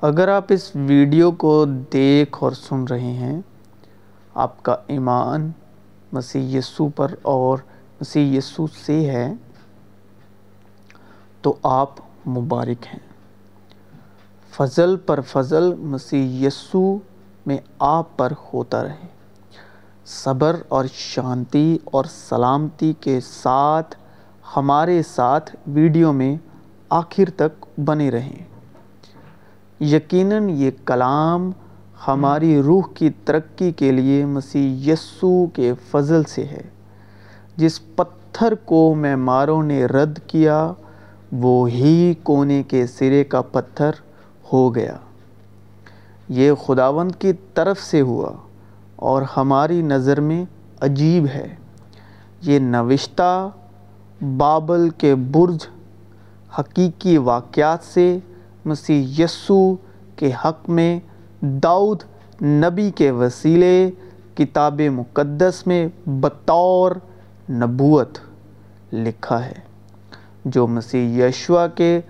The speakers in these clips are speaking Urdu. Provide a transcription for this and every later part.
اگر آپ اس ویڈیو کو دیکھ اور سن رہے ہیں، آپ کا ایمان مسیح یسو پر اور مسیح یسو سے ہے، تو آپ مبارک ہیں۔ فضل پر فضل مسیح یسو میں آپ پر ہوتا رہے۔ صبر اور شانتی اور سلامتی کے ساتھ، ہمارے ساتھ ویڈیو میں آخر تک بنے رہیں۔ یقیناً یہ کلام ہماری روح کی ترقی کے لیے مسیح یسو کے فضل سے ہے۔ جس پتھر کو معماروں نے رد کیا، وہ ہی کونے کے سرے کا پتھر ہو گیا۔ یہ خداوند کی طرف سے ہوا اور ہماری نظر میں عجیب ہے۔ یہ نوشتہ بابل کے برج حقیقی واقعات سے مسیح یسو کے حق میں، داؤد نبی کے وسیلے، کتاب مقدس میں بطور نبوت لکھا ہے، جو مسیح یشوا کے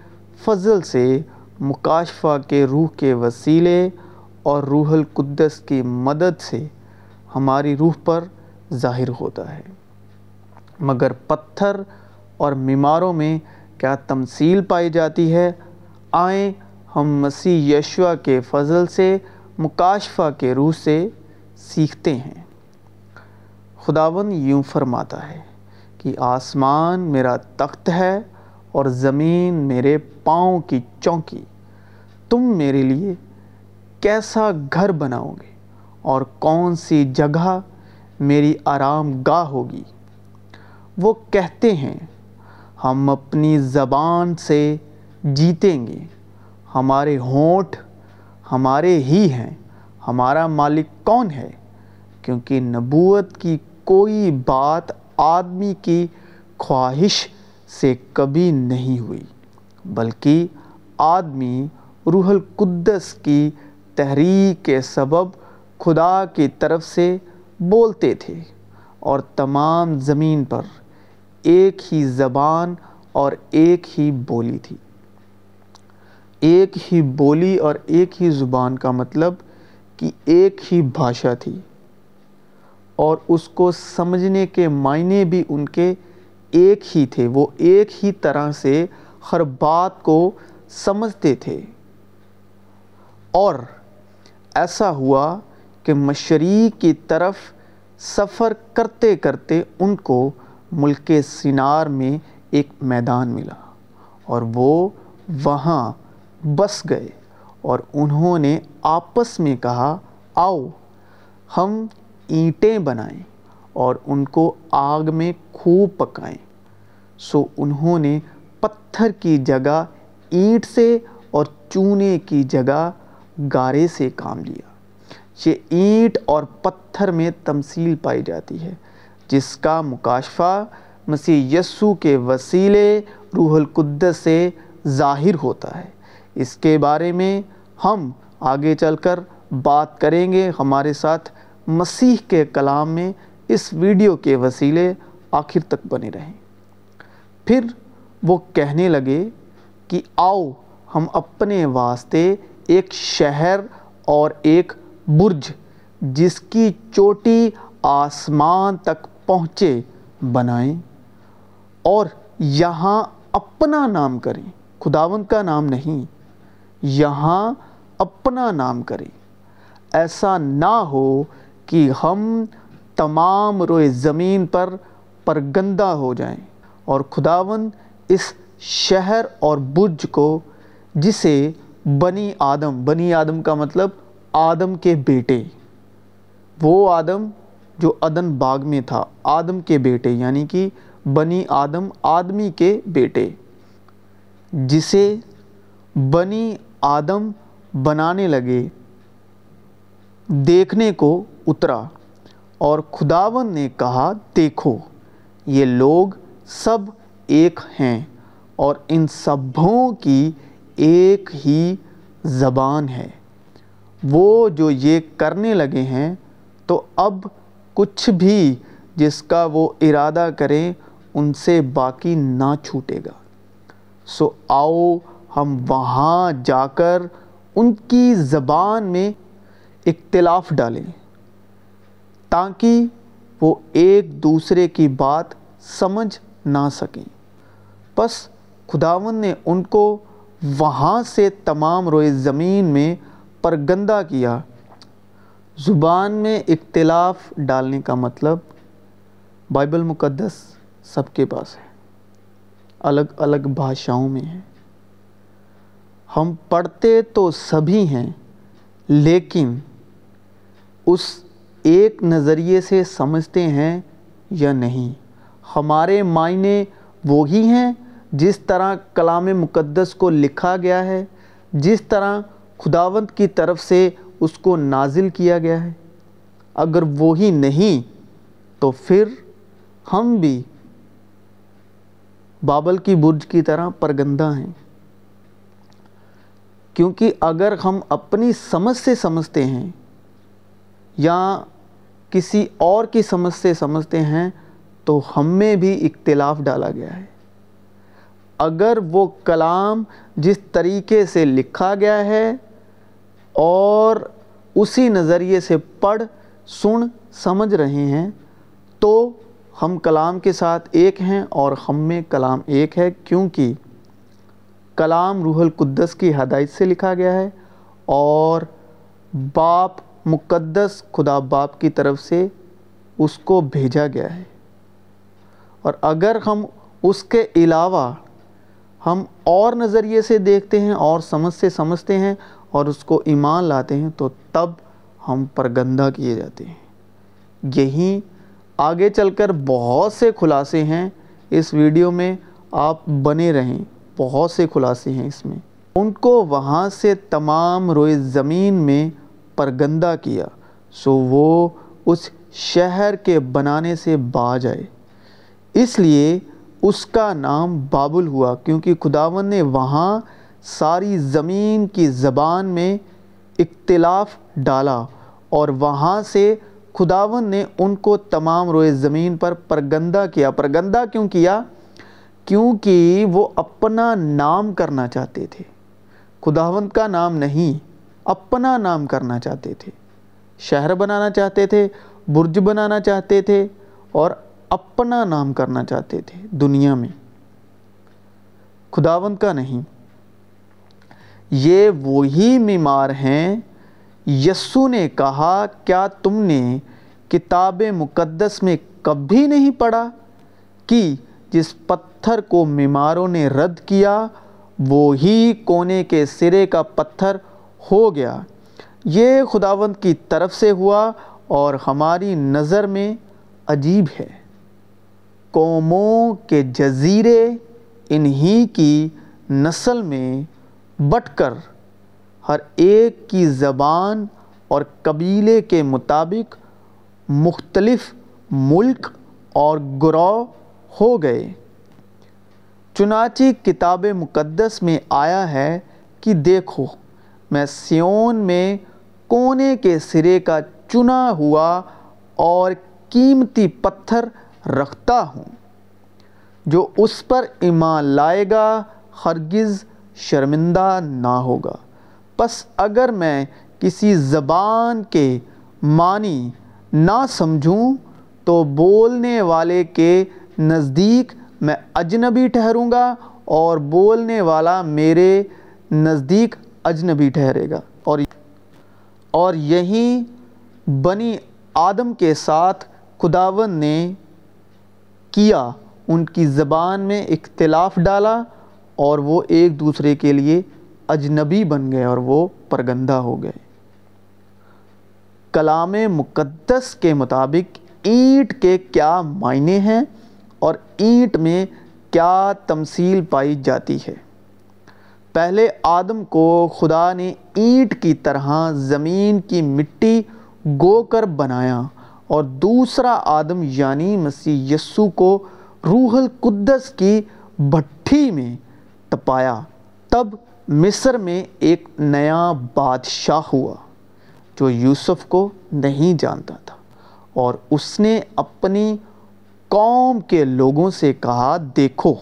فضل سے مکاشفہ کے روح کے وسیلے اور روح القدس کی مدد سے ہماری روح پر ظاہر ہوتا ہے۔ مگر پتھر اور میماروں میں کیا تمثیل پائی جاتی ہے؟ آئیں، ہم مسیح یشوا کے فضل سے، مکاشفہ کے روح سے سیکھتے ہیں۔ خداون یوں فرماتا ہے کہ آسمان میرا تخت ہے اور زمین میرے پاؤں کی چونکی۔ تم میرے لیے کیسا گھر بناؤ گے اور کون سی جگہ میری آرام گاہ ہوگی؟ وہ کہتے ہیں، ہم اپنی زبان سے جیتیں گے۔ ہمارے ہونٹ ہمارے ہی ہیں۔ ہمارا مالک کون ہے؟ کیونکہ نبوت کی کوئی بات آدمی کی خواہش سے کبھی نہیں ہوئی، بلکہ آدمی روح القدس کی تحریک کے سبب خدا کی طرف سے بولتے تھے اور تمام زمین پر ایک ہی زبان اور ایک ہی بولی تھی۔ ایک ہی بولی اور ایک ہی زبان کا مطلب کہ ایک ہی بھاشا تھی، اور اس کو سمجھنے کے معنی بھی ان کے ایک ہی تھے۔ وہ ایک ہی طرح سے ہر بات کو سمجھتے تھے۔ اور ایسا ہوا کہ مشرق کی طرف سفر کرتے کرتے ان کو ملک سینار میں ایک میدان ملا اور وہ وہاں بس گئے اور انہوں نے آپس میں کہا، آؤ، ہم اینٹیں بنائیں اور ان کو آگ میں خوب پکائیں۔ سو انہوں نے پتھر کی جگہ اینٹ سے اور چونے کی جگہ گارے سے کام لیا۔ یہ اینٹ اور پتھر میں تمثیل پائی جاتی ہے، جس کا مکاشفہ مسیح یسو کے وسیلے روح القدس سے ظاہر ہوتا ہے۔ اس کے بارے میں ہم آگے چل کر بات کریں گے۔ ہمارے ساتھ مسیح کے کلام میں اس ویڈیو کے وسیلے آخر تک بنے رہیں۔ پھر وہ کہنے لگے کہ آؤ، ہم اپنے واسطے ایک شہر اور ایک برج، جس کی چوٹی آسمان تک پہنچے بنائیں اور یہاں اپنا نام کریں۔ خداون کا نام نہیں یہاں اپنا نام کریں۔ ایسا نہ ہو کہ ہم تمام روئے زمین پر پرگندہ ہو جائیں۔ اور خداون اس شہر اور برج کو، جسے بنی آدم بنی آدم کا مطلب آدم کے بیٹے۔ وہ آدم جو ادن باغ میں تھا، آدم کے بیٹے یعنی کہ بنی آدم آدمی کے بیٹے۔ جسے بنی آدم بنانے لگے، دیکھنے کو اترا اور خداون نے کہا، دیکھو، یہ لوگ سب ایک ہیں اور ان سبھوں کی ایک ہی زبان ہے۔ وہ جو یہ کرنے لگے ہیں، تو اب کچھ بھی جس کا وہ ارادہ کریں، ان سے باقی نہ چھوٹے گا۔ سو آؤ ہم وہاں جا کر ان کی زبان میں اختلاف ڈالیں تاکہ وہ ایک دوسرے کی بات سمجھ نہ سکیں۔ بس خداون نے ان کو وہاں سے تمام روئے زمین میں پرگندہ کیا۔ زبان میں اختلاف ڈالنے کا مطلب بائبل مقدس سب کے پاس ہے، الگ الگ بھاشاؤں میں ہے۔ ہم پڑھتے تو سبھی ہیں، لیکن اس ایک نظریے سے سمجھتے ہیں یا نہیں؟ ہمارے معنی وہی ہیں جس طرح کلام مقدس کو لکھا گیا ہے، جس طرح خداوند کی طرف سے اس کو نازل کیا گیا ہے۔ اگر وہی نہیں تو پھر ہم بھی بابل کی برج کی طرح پرگندہ ہیں۔ کیونکہ اگر ہم اپنی سمجھ سے سمجھتے ہیں یا کسی اور کی سمجھ سے سمجھتے ہیں تو ہم میں بھی اختلاف ڈالا گیا ہے۔ اگر وہ کلام جس طریقے سے لکھا گیا ہے اور اسی نظریے سے پڑھ، سن، سمجھ رہے ہیں تو ہم کلام کے ساتھ ایک ہیں اور ہم میں کلام ایک ہے کیونکہ کلام روح القدس کی ہدایت سے لکھا گیا ہے اور باپ مقدس خدا باپ کی طرف سے اس کو بھیجا گیا ہے۔ اور اگر ہم اس کے علاوہ ہم اور نظریے سے دیکھتے ہیں، اور سمجھ سے سمجھتے ہیں اور اس کو ایمان لاتے ہیں، تو تب ہم پرگندہ کیے جاتے ہیں۔ یہی آگے چل کر بہت سے خلاصے ہیں۔ اس ویڈیو میں آپ بنے رہیں۔ بہت سے خلاصے ہیں اس میں۔ ان کو وہاں سے تمام روئے زمین میں پرگندہ کیا، سو وہ اس شہر کے بنانے سے باز آئے اس لیے اس کا نام بابل ہوا، کیونکہ خداون نے وہاں ساری زمین کی زبان میں اختلاف ڈالا اور وہاں سے خداون نے ان کو تمام روئے زمین پر پرگندہ کیا۔ پرگندہ کیوں کیا؟ کیونکہ وہ اپنا نام کرنا چاہتے تھے۔ خداوند کا نام نہیں، اپنا نام کرنا چاہتے تھے۔ شہر بنانا چاہتے تھے، برج بنانا چاہتے تھے اور اپنا نام کرنا چاہتے تھے دنیا میں۔ خداوند کا نہیں، یہ وہی بیمار ہیں۔ یسو نے کہا، کیا تم نے کتاب مقدس میں کبھی نہیں پڑھا کہ جس پتھر کو بیماروں نے رد کیا وہی کونے کے سرے کا پتھر ہو گیا۔ یہ خداوند کی طرف سے ہوا اور ہماری نظر میں عجیب ہے۔ قوموں کے جزیرے انہی کی نسل میں بٹ کر، ہر ایک کی زبان اور قبیلے کے مطابق مختلف ملک اور گروہ ہو گئے۔ چنانچہ کتاب مقدس میں آیا ہے کہ دیکھو، میں سیون میں کونے کے سرے کا چنا ہوا اور قیمتی پتھر رکھتا ہوں، جو اس پر ایمان لائے گا، ہرگز شرمندہ نہ ہوگا۔ بس اگر میں کسی زبان کے معنی نہ سمجھوں، تو بولنے والے کے نزدیک میں اجنبی ٹھہروں گا اور بولنے والا میرے نزدیک اجنبی ٹھہرے گا۔ اور اور یہی بنی آدم کے ساتھ خداون نے کیا۔ ان کی زبان میں اختلاف ڈالا اور وہ ایک دوسرے کے لیے اجنبی بن گئے اور وہ پرگندہ ہو گئے۔ کلام مقدس کے مطابق اینٹ کے کیا معنی ہیں؟ اور اینٹ میں کیا تمثیل پائی جاتی ہے۔ پہلے آدم کو خدا نے اینٹ کی طرح زمین کی مٹی گو کر بنایا اور دوسرا آدم یعنی مسیح یسو کو روح القدس کی بھٹی میں تپایا۔ تب مصر میں ایک نیا بادشاہ ہوا جو یوسف کو نہیں جانتا تھا اور اس نے اپنی قوم کے لوگوں سے کہا، دیکھو،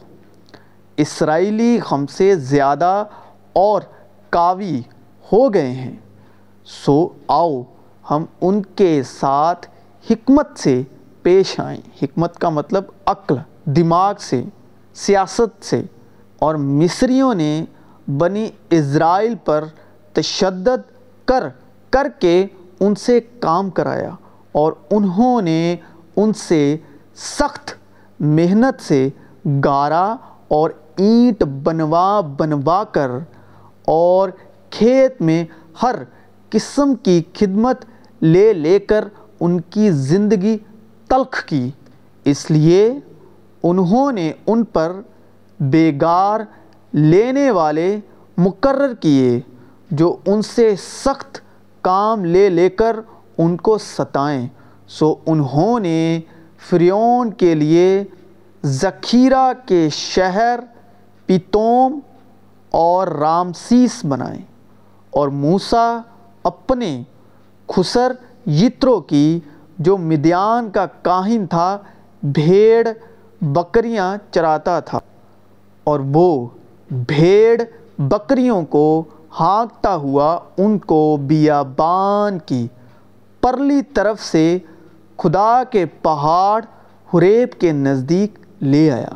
اسرائیلی ہم سے زیادہ اور قاوی ہو گئے ہیں، سو آؤ ہم ان کے ساتھ حکمت سے پیش آئیں۔ حکمت کا مطلب عقل، دماغ سے، سیاست سے۔ اور مصریوں نے بنی اسرائیل پر تشدد کر کر کے ان سے کام کرایا اور انہوں نے ان سے سخت محنت سے گارا اور اینٹ بنوا بنوا کر اور کھیت میں ہر قسم کی خدمت لے لے کر ان کی زندگی تلخ کی۔ اس لیے انہوں نے ان پر بیگار لینے والے مقرر کیے جو ان سے سخت کام لے لے کر ان کو ستائیں۔ سو انہوں نے فریون کے لیے ذخیرہ کے شہر پیتوم اور رامسیس بنائے اور موسا اپنے خسر یترو کی جو مدیان کا کاہن تھا، بھیڑ بکریاں چراتا تھا اور وہ بھیڑ بکریوں کو ہانکتا ہوا ان کو بیابان کی پرلی طرف سے خدا کے پہاڑ حریب کے نزدیک لے آیا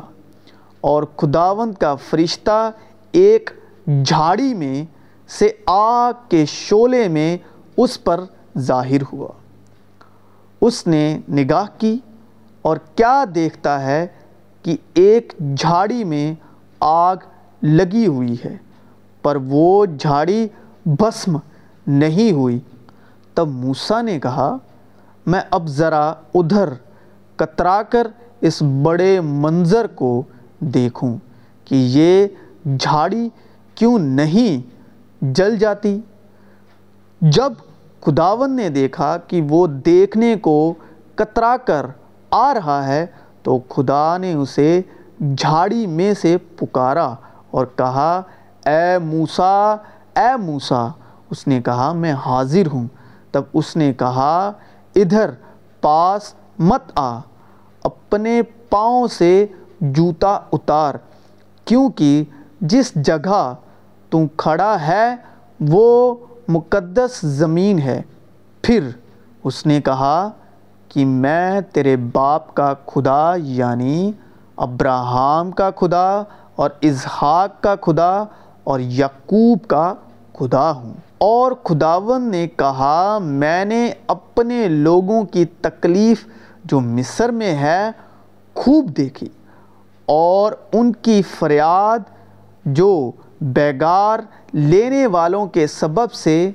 اور خداوند کا فرشتہ ایک جھاڑی میں سے آگ کے شعلے میں اس پر ظاہر ہوا۔ اس نے نگاہ کی اور کیا دیکھتا ہے کہ ایک جھاڑی میں آگ لگی ہوئی ہے، پر وہ جھاڑی بھسم نہیں ہوئی۔ تب موسیٰ نے کہا میں اب ذرا ادھر کترا کر اس بڑے منظر کو دیکھوں کہ یہ جھاڑی کیوں نہیں جل جاتی۔ جب خداون نے دیکھا کہ وہ دیکھنے کو کترا کر آ رہا ہے تو خدا نے اسے جھاڑی میں سے پکارا اور کہا، اے موسیٰ اے موسیٰ اس نے کہا، میں حاضر ہوں تب اس نے کہا ادھر پاس مت آ، اپنے پاؤں سے جوتا اتار، کیونکہ جس جگہ تو کھڑا ہے وہ مقدس زمین ہے۔ پھر اس نے کہا کہ میں تیرے باپ کا خدا یعنی ابراہم کا خدا اور اظہاق کا خدا اور یعقوب کا خدا ہوں۔ اور خداون نے کہا، میں نے اپنے لوگوں کی تکلیف جو مصر میں ہے خوب دیکھی اور ان کی فریاد جو بیگار لینے والوں کے سبب سے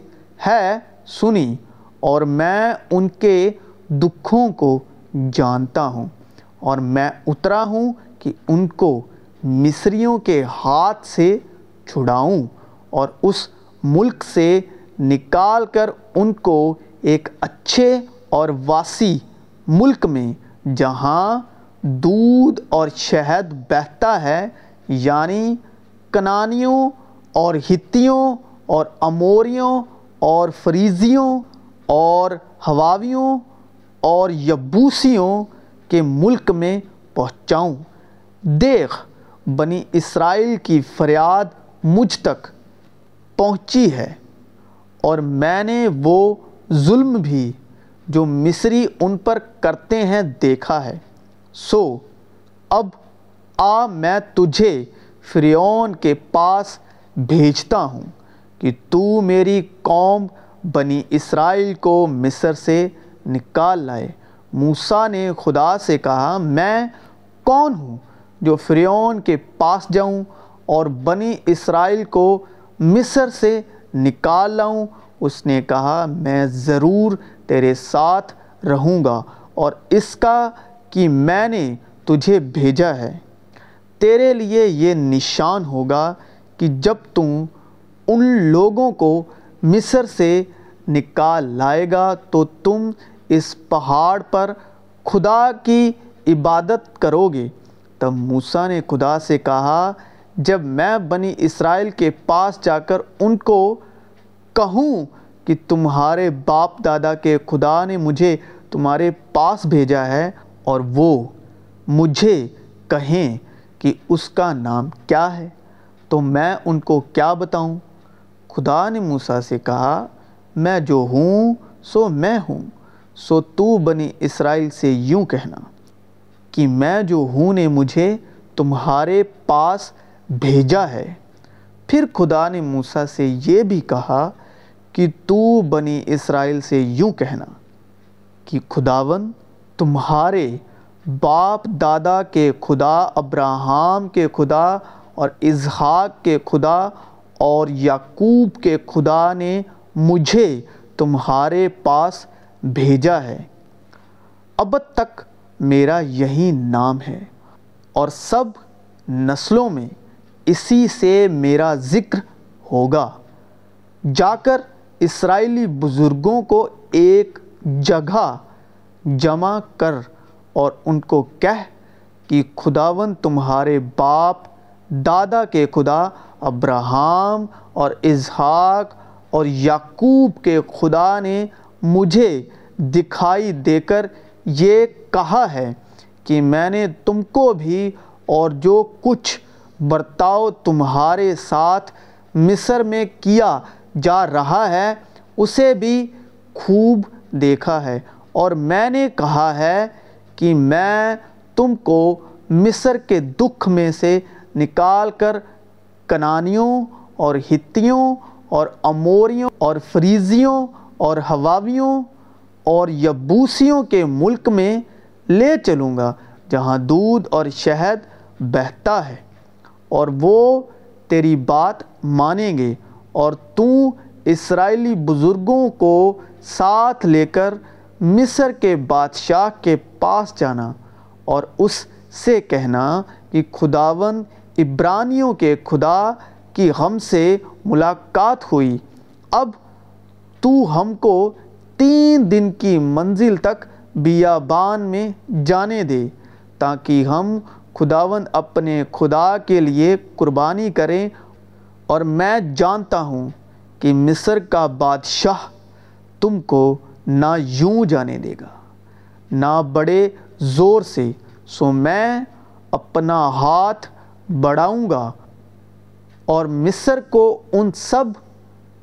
ہے سنی اور میں ان کے دکھوں کو جانتا ہوں اور میں اترا ہوں کہ ان کو مصریوں کے ہاتھ سے چھڑاؤں اور اس ملک سے نکال کر ان کو ایک اچھے اور واسی ملک میں جہاں دودھ اور شہد بہتا ہے یعنی کنانیوں اور ہتیوں اور اموریوں اور فریزیوں اور ہواویوں اور یبوسیوں کے ملک میں پہنچاؤں۔ دیکھ، بنی اسرائیل کی فریاد مجھ تک پہنچی ہے۔ اور میں نے وہ ظلم بھی جو مصری ان پر کرتے ہیں دیکھا ہے۔ سو، اب آ، میں تجھے فریون کے پاس بھیجتا ہوں کہ تو میری قوم بنی اسرائیل کو مصر سے نکال لائے۔ موسیٰ نے خدا سے کہا، میں کون ہوں جو فریون کے پاس جاؤں اور بنی اسرائیل کو مصر سے نکال لاؤں۔ اس نے کہا، میں ضرور تیرے ساتھ رہوں گا اور اس کا کہ میں نے تجھے بھیجا ہے۔ تیرے لیے یہ نشان ہوگا کہ جب تم ان لوگوں کو مصر سے نکال لائے گا تو تم اس پہاڑ پر خدا کی عبادت کرو گے۔ تب موسیٰ نے خدا سے کہا جب میں بنی اسرائیل کے پاس جا کر ان کو کہوں کہ تمہارے باپ دادا کے خدا نے مجھے تمہارے پاس بھیجا ہے اور وہ مجھے کہیں کہ اس کا نام کیا ہے، تو میں ان کو کیا بتاؤں؟ خدا نے موسیٰ سے کہا، میں جو ہوں، سو میں ہوں، سو تو بنی اسرائیل سے یوں کہنا کہ میں جو ہوں نے مجھے تمہارے پاس بھیجا ہے۔ پھر خدا نے موسیٰ سے یہ بھی کہا کہ تو بنی اسرائیل سے یوں کہنا کہ خداون، تمہارے باپ دادا کے خدا، ابراہم کے خدا اور اظہاق کے خدا اور یعقوب کے خدا نے مجھے تمہارے پاس بھیجا ہے۔ اب تک میرا یہی نام ہے اور سب نسلوں میں اسی سے میرا ذکر ہوگا۔ جا کر اسرائیلی بزرگوں کو ایک جگہ جمع کر اور ان کو کہہ کہ خداون تمہارے باپ، دادا کے خدا ابراہم اور اظہاق اور یعقوب کے خدا نے مجھے دکھائی دے کر یہ کہا ہے کہ میں نے تم کو بھی اور جو کچھ برتاؤ تمہارے ساتھ مصر میں کیا جا رہا ہے، اسے بھی خوب دیکھا ہے۔ اور میں نے کہا ہے کہ میں تم کو مصر کے دکھ میں سے نکال کر کنانیوں اور ہتیوں اور اموریوں اور فریزیوں اور ہواویوں اور یبوسیوں کے ملک میں لے چلوں گا، جہاں دودھ اور شہد بہتا ہے۔ اور وہ تیری بات مانیں گے اور تو اسرائیلی بزرگوں کو ساتھ لے کر مصر کے بادشاہ کے پاس جانا اور اس سے کہنا کہ خداون عبرانیوں کے خدا کی ہم سے ملاقات ہوئی۔ اب تو ہم کو تین دن کی منزل تک بیابان میں جانے دے تاکہ ہم خداون اپنے خدا کے لیے قربانی کریں اور میں جانتا ہوں کہ مصر کا بادشاہ تم کو نہ یوں جانے دے گا، نہ بڑے زور سے، سو میں اپنا ہاتھ بڑھاؤں گا اور مصر کو ان سب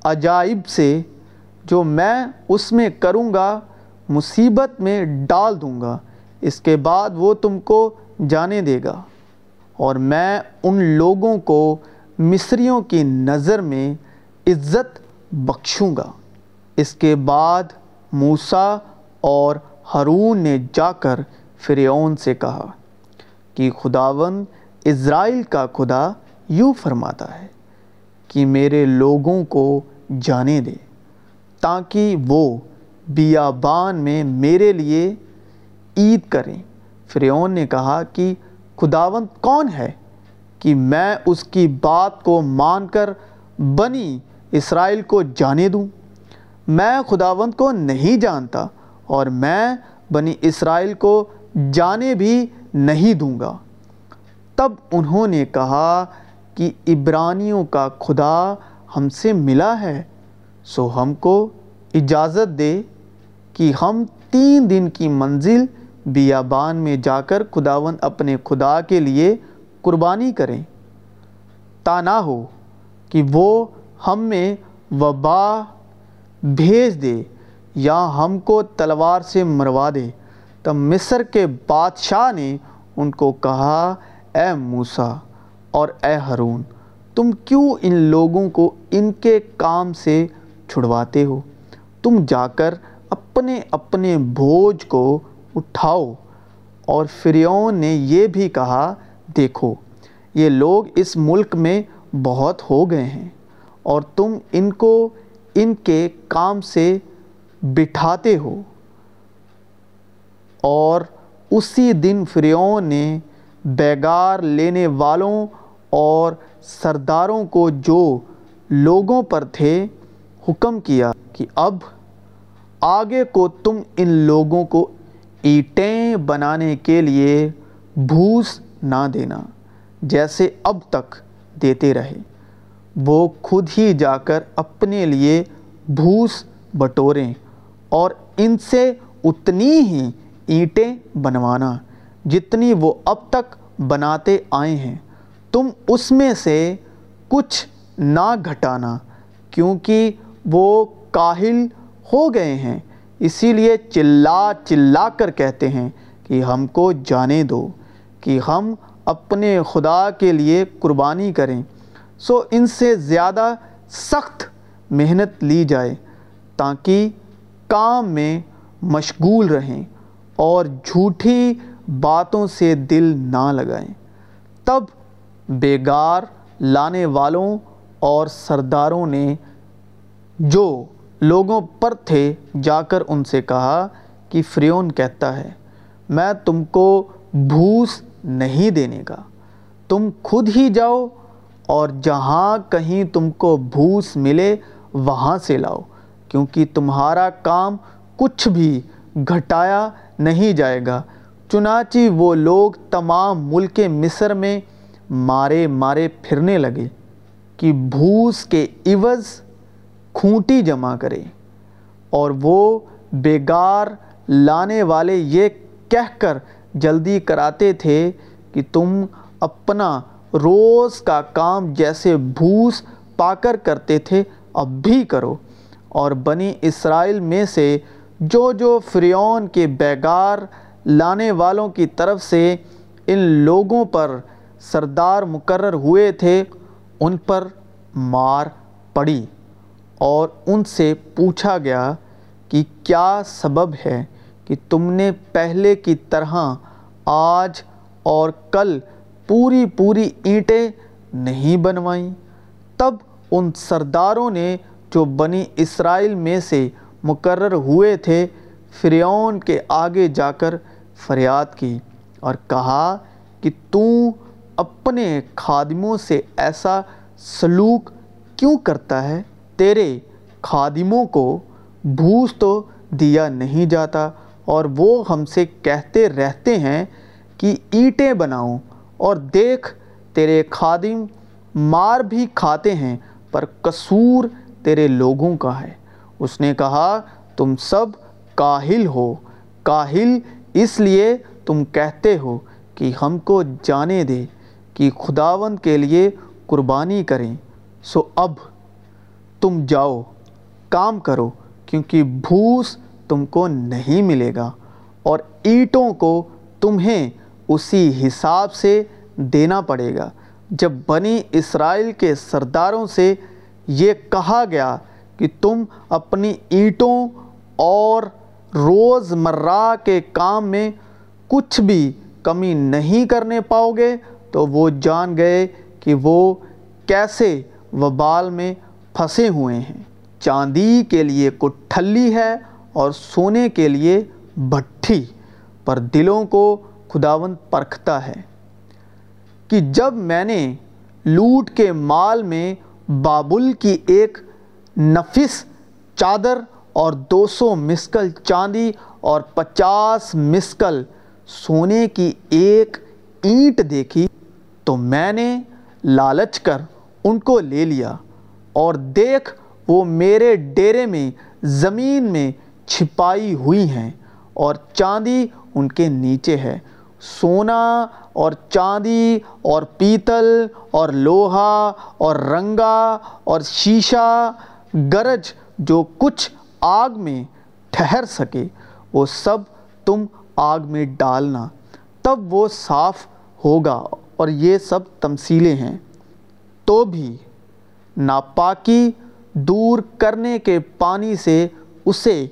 عجائب سے جو میں اس میں کروں گا، مصیبت میں ڈال دوں گا۔ اس کے بعد وہ تم کو جانے دے گا۔ اور میں ان لوگوں کو مصریوں کی نظر میں عزت بخشوں گا۔ اس کے بعد موسیٰ اور ہارون نے جا کر فرعون سے کہا کہ خداون اسرائیل کا خدا یوں فرماتا ہے کہ میرے لوگوں کو جانے دے تاکہ وہ بیابان میں میرے لیے عید کریں۔ فرعون نے کہا کہ خداون کون ہے کہ میں اس کی بات کو مان کر بنی اسرائیل کو جانے دوں؟ میں خداوند کو نہیں جانتا اور میں بنی اسرائیل کو جانے بھی نہیں دوں گا۔ تب انہوں نے کہا کہ عبرانیوں کا خدا ہم سے ملا ہے، سو ہم کو اجازت دے کہ ہم تین دن کی منزل بیابان میں جا کر خداون اپنے خدا کے لیے قربانی کریں۔ تا نہ ہو کہ وہ ہم میں وبا بھیج دے یا ہم کو تلوار سے مروا دے۔ تب مصر کے بادشاہ نے ان کو کہا، اے موسیٰ اور اے ہرون تم کیوں ان لوگوں کو ان کے کام سے چھڑواتے ہو؟ تم جا کر اپنے اپنے بوجھ کو اٹھاؤ۔ اور فریون نے یہ بھی کہا، دیکھو، یہ لوگ اس ملک میں بہت ہو گئے ہیں اور تم ان کو ان کے کام سے بٹھاتے ہو۔ اور اسی دن فریون نے بیگار لینے والوں اور سرداروں کو جو لوگوں پر تھے، حکم کیا کہ اب آگے کو تم ان لوگوں کو اینٹیں بنانے کے لیے بھوس نہ دینا، جیسے اب تک دیتے رہے۔ وہ خود ہی جا کر اپنے لیے بھوس بٹوریں اور ان سے اتنی ہی اینٹیں بنوانا جتنی وہ اب تک بناتے آئے ہیں۔ تم اس میں سے کچھ نہ گھٹانا، کیونکہ وہ کاہل ہو گئے ہیں۔ اسی لیے چلا چلا کر کہتے ہیں کہ ہم کو جانے دو، کہ ہم اپنے خدا کے لیے قربانی کریں۔ سو ان سے زیادہ سخت محنت لی جائے تاکہ کام میں مشغول رہیں اور جھوٹی باتوں سے دل نہ لگائیں۔ تب بیگار لانے والوں اور سرداروں نے جو لوگوں پر تھے جا کر ان سے کہا کہ فریون کہتا ہے، میں تم کو بھوس نہیں دینے کا تم خود ہی جاؤ اور جہاں کہیں تم کو بھوس ملے وہاں سے لاؤ، کیونکہ تمہارا کام کچھ بھی گھٹایا نہیں جائے گا۔ چنانچہ وہ لوگ تمام ملک مصر میں مارے مارے پھرنے لگے کہ بھوس کے عوض کھونٹی جمع کرے اور وہ بیگار لانے والے یہ کہہ کر جلدی کراتے تھے کہ تم اپنا روز کا کام جیسے بھوس پا کر کرتے تھے، اب بھی کرو۔ اور بنی اسرائیل میں سے جو جو فریون کے بیگار لانے والوں کی طرف سے ان لوگوں پر سردار مقرر ہوئے تھے، ان پر مار پڑی۔ اور ان سے پوچھا گیا کہ کیا سبب ہے کہ تم نے پہلے کی طرح آج اور کل پوری پوری اینٹیں نہیں بنوائیں۔ تب ان سرداروں نے جو بنی اسرائیل میں سے مقرر ہوئے تھے، فریون کے آگے جا کر فریاد کی اور کہا کہ تو اپنے خادموں سے ایسا سلوک کیوں کرتا ہے؟ تیرے خادموں کو بھوس تو دیا نہیں جاتا، اور وہ ہم سے کہتے رہتے ہیں کہ اینٹیں بناؤں، اور دیکھ تیرے خادم مار بھی کھاتے ہیں، پر قصور تیرے لوگوں کا ہے۔ اس نے کہا، تم سب کاہل ہو، کاہل اس لیے تم کہتے ہو کہ ہم کو جانے دے، کہ خداوند کے لیے قربانی کریں۔ سو اب تم جاؤ، کام کرو، کیونکہ بھوس تم کو نہیں ملے گا اور اینٹوں کو تمہیں اسی حساب سے دینا پڑے گا۔ جب بنی اسرائیل کے سرداروں سے یہ کہا گیا کہ تم اپنی اینٹوں اور روز مرہ کے کام میں کچھ بھی کمی نہیں کرنے پاؤ گے، تو وہ جان گئے کہ وہ کیسے وبال میں پھنسے ہوئے ہیں۔ چاندی کے لیے کٹھلی ہے اور سونے کے لیے بھٹھی، پر دلوں کو خداوند پرکھتا ہے۔ کہ جب میں نے لوٹ کے مال میں بابل کی ایک نفس، چادر اور دو سو مسکل چاندی اور پچاس مسکل سونے کی ایک اینٹ دیکھی، تو میں نے لالچ کر ان کو لے لیا۔ اور دیکھ وہ میرے ڈیرے میں، زمین میں چھپائی ہوئی ہیں اور چاندی ان کے نیچے ہے۔ سونا اور چاندی اور پیتل اور لوہا اور رنگا اور شیشہ، گرج جو کچھ آگ میں ٹھہر سکے، وہ سب تم آگ میں ڈالنا۔ تب وہ صاف ہوگا اور یہ سب تمثیلیں ہیں۔ تو بھی ناپاکی دور کرنے کے پانی سے اسے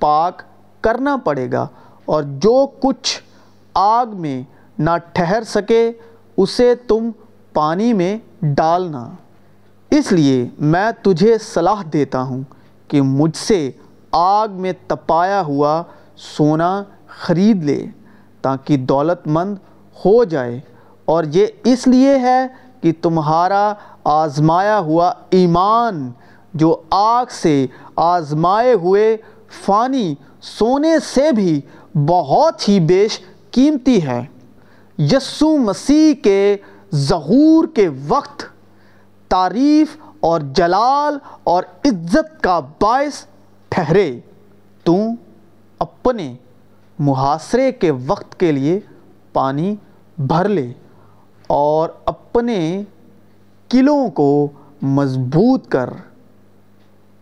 پاک کرنا پڑے گا اور جو کچھ آگ میں نہ ٹھہر سکے، اسے تم پانی میں ڈالنا۔ اس لیے میں تجھے صلاح دیتا ہوں کہ مجھ سے آگ میں تپایا ہوا سونا خرید لے تاکہ دولت مند ہو جائے۔ اور یہ اس لیے ہے کہ تمہارا آزمایا ہوا ایمان جو آگ سے آزمائے ہوئے فانی سونے سے بھی بہت ہی بیش قیمتی ہے۔ یسو مسیح کے ظہور کے وقت تعریف اور جلال اور عزت کا باعث ٹھہرے۔ تو اپنے محاصرے کے وقت کے لیے پانی بھر لے۔ اور اپنے قلعوں کو مضبوط کر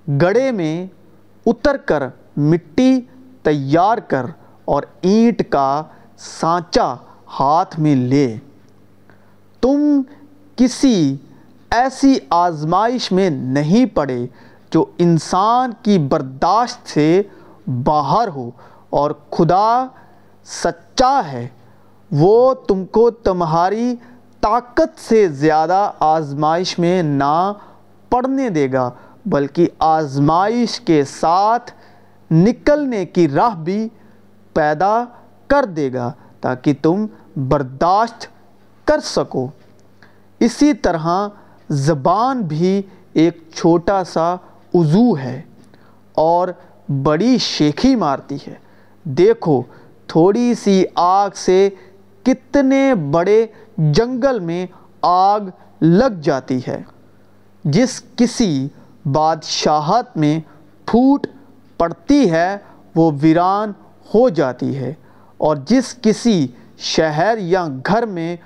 گڑے میں اتر کر مٹی تیار کر اور اینٹ کا سانچا ہاتھ میں لے۔ تم کسی ایسی آزمائش میں نہیں پڑے جو انسان کی برداشت سے باہر ہو۔ اور خدا سچا ہے، وہ تم کو تمہاری طاقت سے زیادہ آزمائش میں نہ پڑنے دے گا، بلکہ آزمائش کے ساتھ نکلنے کی راہ بھی پیدا کر دے گا تاکہ تم برداشت کر سکو۔ اسی طرح زبان بھی ایک چھوٹا سا عضو ہے اور بڑی شیخی مارتی ہے۔ دیکھو، تھوڑی سی آگ سے کتنے بڑے جنگل میں آگ لگ جاتی ہے، جس کسی بادشاہت میں پھوٹ پڑتی ہے، وہ ویران ہو جاتی ہے۔ اور جس کسی شہر یا گھر میں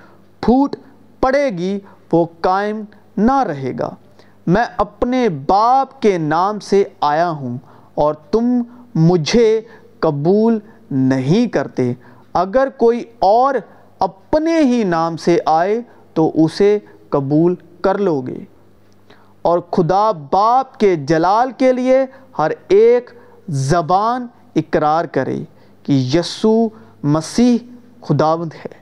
پھوٹ پڑے گی، وہ قائم نہ رہے گا۔ میں اپنے باپ کے نام سے آیا ہوں اور تم مجھے قبول نہیں کرتے۔ اگر کوئی اور اپنے ہی نام سے آئے تو اسے قبول کر لو گے۔ اور خدا باپ کے جلال کے لیے ہر ایک زبان اقرار کرے کہ یسو مسیح خداوند ہے۔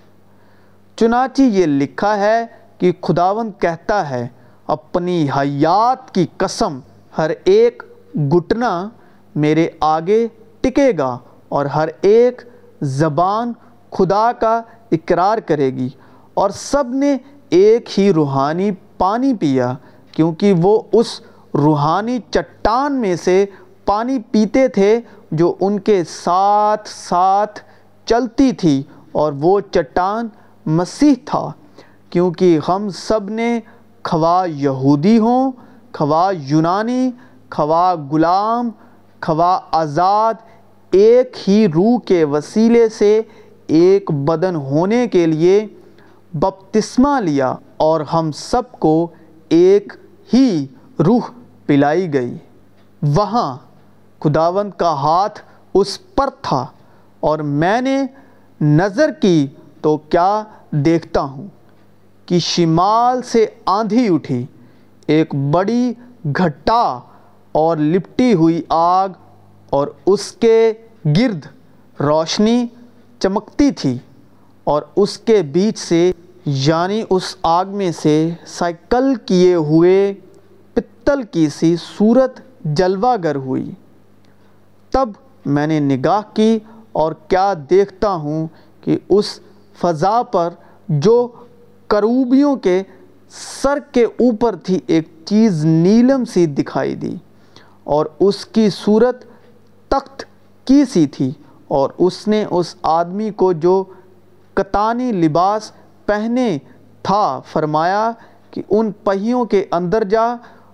چنانچہ یہ لکھا ہے کہ خداوند کہتا ہے، اپنی حیات کی قسم ہر ایک گھٹنا میرے آگے ٹکے گا اور ہر ایک زبان خدا کا اقرار کرے گی اور سب نے ایک ہی روحانی پانی پیا کیونکہ وہ اس روحانی چٹان میں سے پانی پیتے تھے جو ان کے ساتھ ساتھ چلتی تھی اور وہ چٹان مسیح تھا کیونکہ ہم سب نے خواہ یہودی ہوں خواہ یونانی خواہ غلام خواہ آزاد ایک ہی روح کے وسیلے سے ایک بدن ہونے کے لیے بپتسمہ لیا اور ہم سب کو ایک ہی روح پلائی گئی۔ وہاں خداوند کا ہاتھ اس پر تھا اور میں نے نظر کی تو کیا دیکھتا ہوں کہ شمال سے آندھی اٹھی، ایک بڑی گھٹا اور لپٹی ہوئی آگ اور اس کے گرد روشنی چمکتی تھی اور اس کے بیچ سے یعنی اس آگ میں سے سائیکل کیے ہوئے پتل کی سی صورت جلوہ گر ہوئی۔ تب میں نے نگاہ کی اور کیا دیکھتا ہوں کہ اس فضا پر جو کروبیوں کے سر کے اوپر تھی، ایک چیز نیلم سی دکھائی دی اور اس کی صورت تخت کی سی تھی اور اس نے اس آدمی کو جو کتانی لباس پہنے تھا فرمایا کہ ان پہیوں کے اندر جا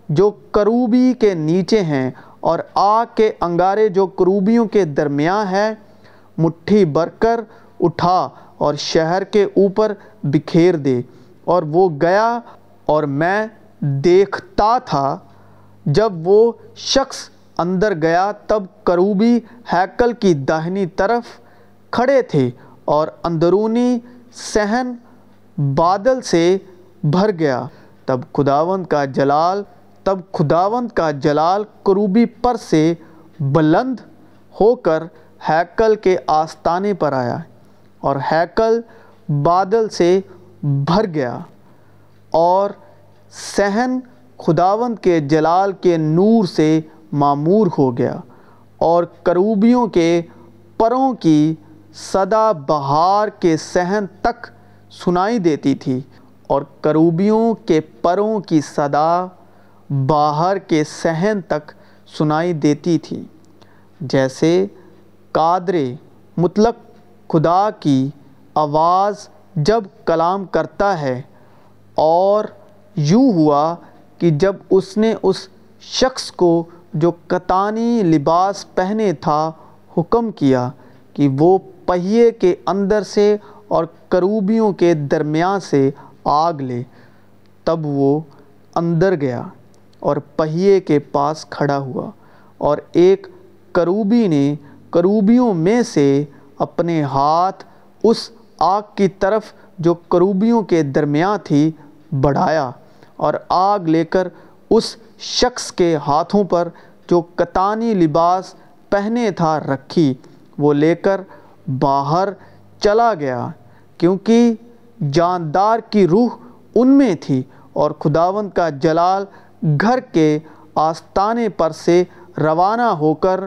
جو کروبی کے نیچے ہیں اور آگ کے انگارے جو کروبیوں کے درمیان ہے مٹھی بر کر اٹھا اور شہر کے اوپر بکھیر دے اور وہ گیا اور میں دیکھتا تھا جب وہ شخص اندر گیا تب کروبی ہیکل کی داہنی طرف کھڑے تھے اور اندرونی صحن بادل سے بھر گیا۔ تب خداوند کا جلال، تب خداوند کا جلال کروبی پر سے بلند ہو کر ہیکل کے آستانے پر آیا اور ہیکل بادل سے بھر گیا اور صحن خداوند کے جلال کے نور سے معمور ہو گیا اور کروبیوں کے پروں کی صدا بہار کے صحن تک سنائی دیتی تھی اور کروبیوں کے پروں کی صدا باہر کے صحن تک سنائی دیتی تھی۔ جیسے قادر مطلق خدا کی آواز جب کلام کرتا ہے اور یوں ہوا کہ جب اس نے اس شخص کو جو کتانی لباس پہنے تھا، حکم کیا کہ وہ پہیے کے اندر سے اور کروبیوں کے درمیان سے آگ لے۔ تب وہ اندر گیا اور پہیے کے پاس کھڑا ہوا اور ایک کروبی نے کروبیوں میں سے اپنے ہاتھ اس آگ کی طرف جو کروبیوں کے درمیان تھی، بڑھایا اور آگ لے کر اس شخص کے ہاتھوں پر جو کتانی لباس پہنے تھا رکھی، وہ لے کر باہر چلا گیا، کیونکہ جاندار کی روح ان میں تھی اور خداوند کا جلال گھر کے آستانے پر سے روانہ ہو کر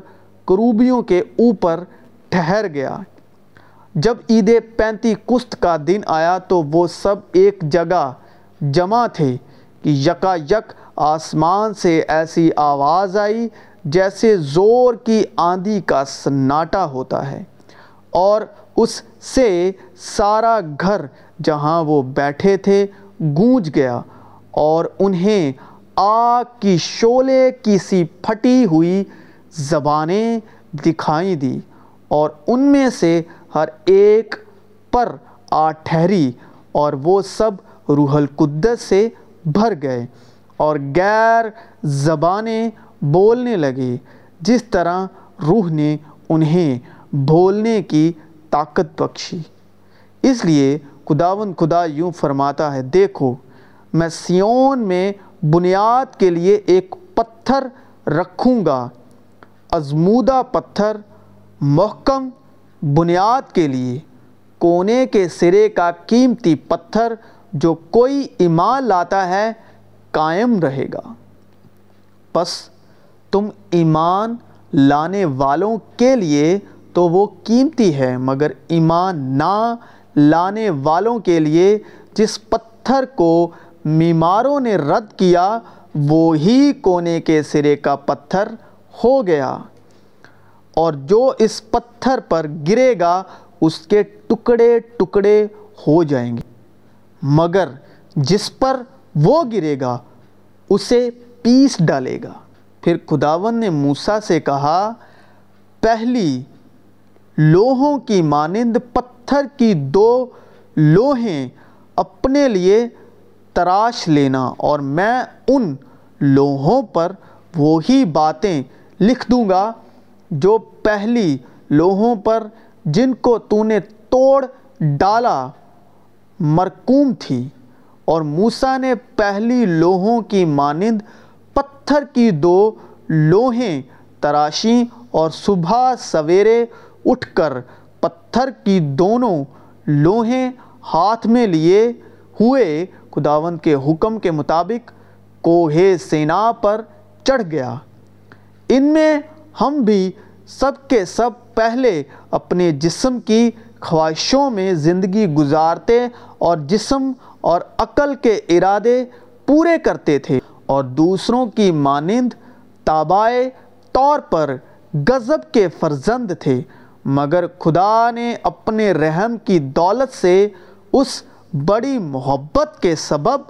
کروبیوں کے اوپر ٹھہر گیا۔ جب عید پینتی کست کا دن آیا تو وہ سب ایک جگہ جمع تھے۔ کہ یکا یک آسمان سے ایسی آواز آئی جیسے زور کی آندھی کا سناٹا ہوتا ہے اور اس سے سارا گھر جہاں وہ بیٹھے تھے گونج گیا اور انہیں آگ کی شولے کی سی پھٹی ہوئی زبانیں دکھائی دی اور ان میں سے ہر ایک پر آ ٹھہری اور وہ سب روح القدس سے بھر گئے اور غیر زبانیں بولنے لگے، جس طرح روح نے انہیں بولنے کی طاقت بخشی۔ اس لیے خداون خدا یوں فرماتا ہے، دیکھو، میں سیون میں بنیاد کے لیے ایک پتھر رکھوں گا۔ ازمودہ پتھر، محکم بنیاد کے لیے۔ کونے کے سرے کا قیمتی پتھر جو کوئی ایمان لاتا ہے، قائم رہے گا۔ پس تم ایمان لانے والوں کے لیے تو وہ قیمتی ہے، مگر ایمان نہ لانے والوں کے لیے جس پتھر کو میماروں نے رد کیا وہی کونے کے سرے کا پتھر ہو گیا۔ اور جو اس پتھر پر گرے گا، اس کے ٹکڑے ٹکڑے ہو جائیں گے۔ مگر جس پر وہ گرے گا، اسے پیس ڈالے گا۔ پھر خداون نے موسیٰ سے کہا، پہلی لوہوں کی مانند پتھر کی دو لوہیں اپنے لیے تراش لینا اور میں ان لوہوں پر وہی باتیں لکھ دوں گا جو پہلی لوہوں پر جن کو تو نے توڑ ڈالا۔ مرکوم تھی اور موسیٰ نے پہلی لوہوں کی مانند پتھر کی دو لوہیں، تراشیں اور صبح سویرے اٹھ کر پتھر کی دونوں لوہیں ہاتھ میں لیے ہوئے خداوند کے حکم کے مطابق کوہ سینا پر چڑھ گیا۔ ان میں ہم بھی سب کے سب پہلے اپنے جسم کی خواہشوں میں زندگی گزارتے اور جسم اور عقل کے ارادے پورے کرتے تھے اور دوسروں کی مانند تابائے طور پر غضب کے فرزند تھے، مگر خدا نے اپنے رحم کی دولت سے اس بڑی محبت کے سبب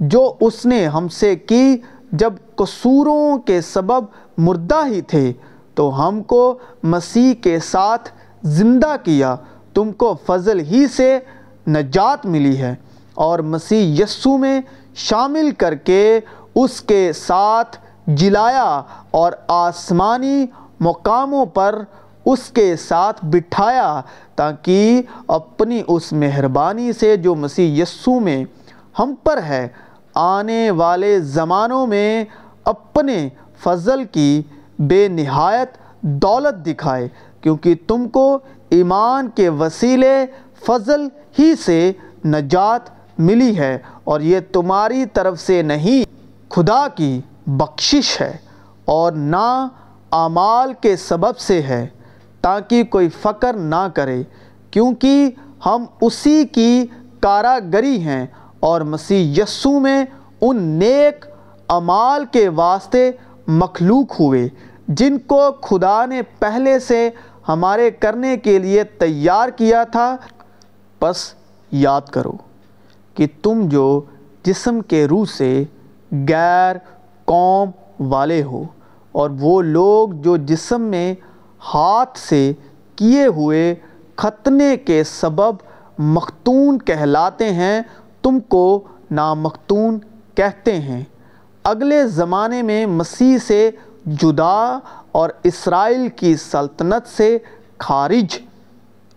جو اس نے ہم سے کی، جب قصوروں کے سبب مردہ ہی تھے، تو ہم کو مسیح کے ساتھ زندہ کیا۔ تم کو فضل ہی سے نجات ملی ہے اور مسیح یسو میں شامل کر کے اس کے ساتھ جلایا اور آسمانی مقاموں پر اس کے ساتھ بٹھایا تاکہ اپنی اس مہربانی سے جو مسیح یسو میں ہم پر ہے، آنے والے زمانوں میں اپنے فضل کی بے نہایت دولت دکھائے، کیونکہ تم کو ایمان کے وسیلے فضل ہی سے نجات ملی ہے اور یہ تمہاری طرف سے نہیں، خدا کی بخشش ہے اور نہ اعمال کے سبب سے ہے، تاکہ کوئی فقر نہ کرے، کیونکہ ہم اسی کی کاراگری ہیں اور مسیح یسو میں ان نیک اعمال کے واسطے مخلوق ہوئے، جن کو خدا نے پہلے سے ہمارے کرنے کے لیے تیار کیا تھا، بس یاد کرو کہ تم جو جسم کے روح سے غیر قوم والے ہو اور وہ لوگ جو جسم میں ہاتھ سے کیے ہوئے ختنے کے سبب مختون کہلاتے ہیں، تم کو نامختون کہتے ہیں۔ اگلے زمانے میں مسیح سے جدا اور اسرائیل کی سلطنت سے خارج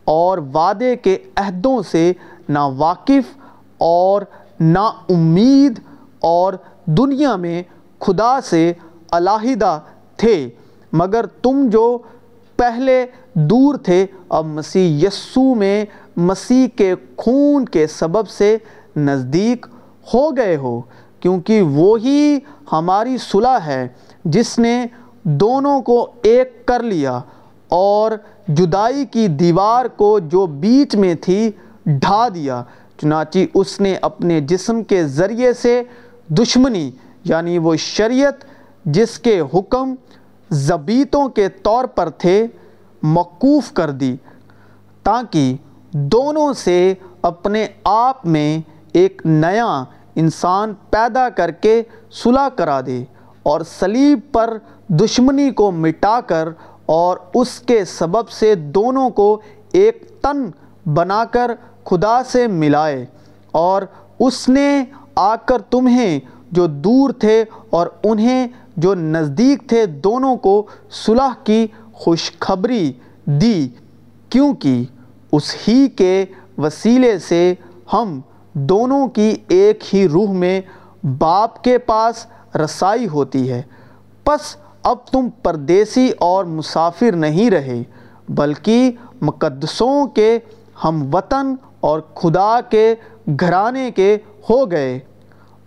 اور وعدے کے عہدوں سے نا واقف اور نا امید اور دنیا میں خدا سے علیحدہ تھے، مگر تم جو پہلے دور تھے، اب مسیح یسو میں مسیح کے خون کے سبب سے نزدیک ہو گئے ہو، کیونکہ وہی ہماری صلح ہے، جس نے دونوں کو ایک کر لیا اور جدائی کی دیوار کو جو بیچ میں تھی ڈھا دیا۔ چنانچہ اس نے اپنے جسم کے ذریعے سے دشمنی یعنی وہ شریعت، جس کے حکم زبیتوں کے طور پر تھے، موقوف کر دی، تاکہ دونوں سے اپنے آپ میں ایک نیا انسان پیدا کر کے صلح کرا دے اور صلیب پر دشمنی کو مٹا کر اور اس کے سبب سے دونوں کو ایک تن بنا کر خدا سے ملائے اور اس نے آ کر تمہیں جو دور تھے اور انہیں جو نزدیک تھے دونوں کو صلح کی خوشخبری دی، کیونکہ اس ہی کے وسیلے سے ہم دونوں کی ایک ہی روح میں باپ کے پاس رسائی ہوتی ہے۔ پس اب تم پردیسی اور مسافر نہیں رہے، بلکہ مقدسوں کے ہم وطن اور خدا کے گھرانے کے ہو گئے۔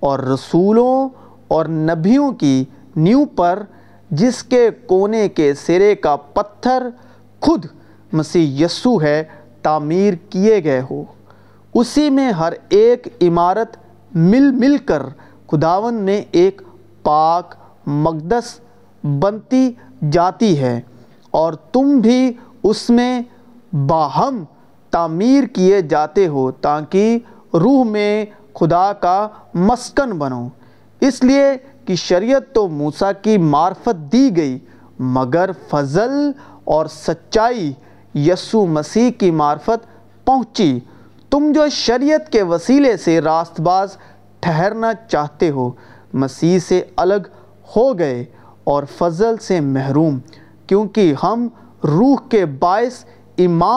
اور رسولوں اور نبیوں کی نیو پر، جس کے کونے کے سرے کا پتھر خود مسیح یسو ہے، تعمیر کیے گئے ہو۔ اسی میں ہر ایک عمارت مل مل کر خداون میں ایک پاک، مقدس بنتی جاتی ہے اور تم بھی اس میں باہم تعمیر کیے جاتے ہو تاکہ روح میں خدا کا مسکن بنو۔ اس لیے کہ شریعت تو موسیٰ کی معرفت دی گئی، مگر فضل اور سچائی یسو مسیح کی معرفت پہنچی۔ تم جو شریعت کے وسیلے سے راست باز ٹھہرنا چاہتے ہو، مسیح سے الگ ہو گئے۔ اور فضل سے محروم کیونکہ ہم روح کے باعث ایمان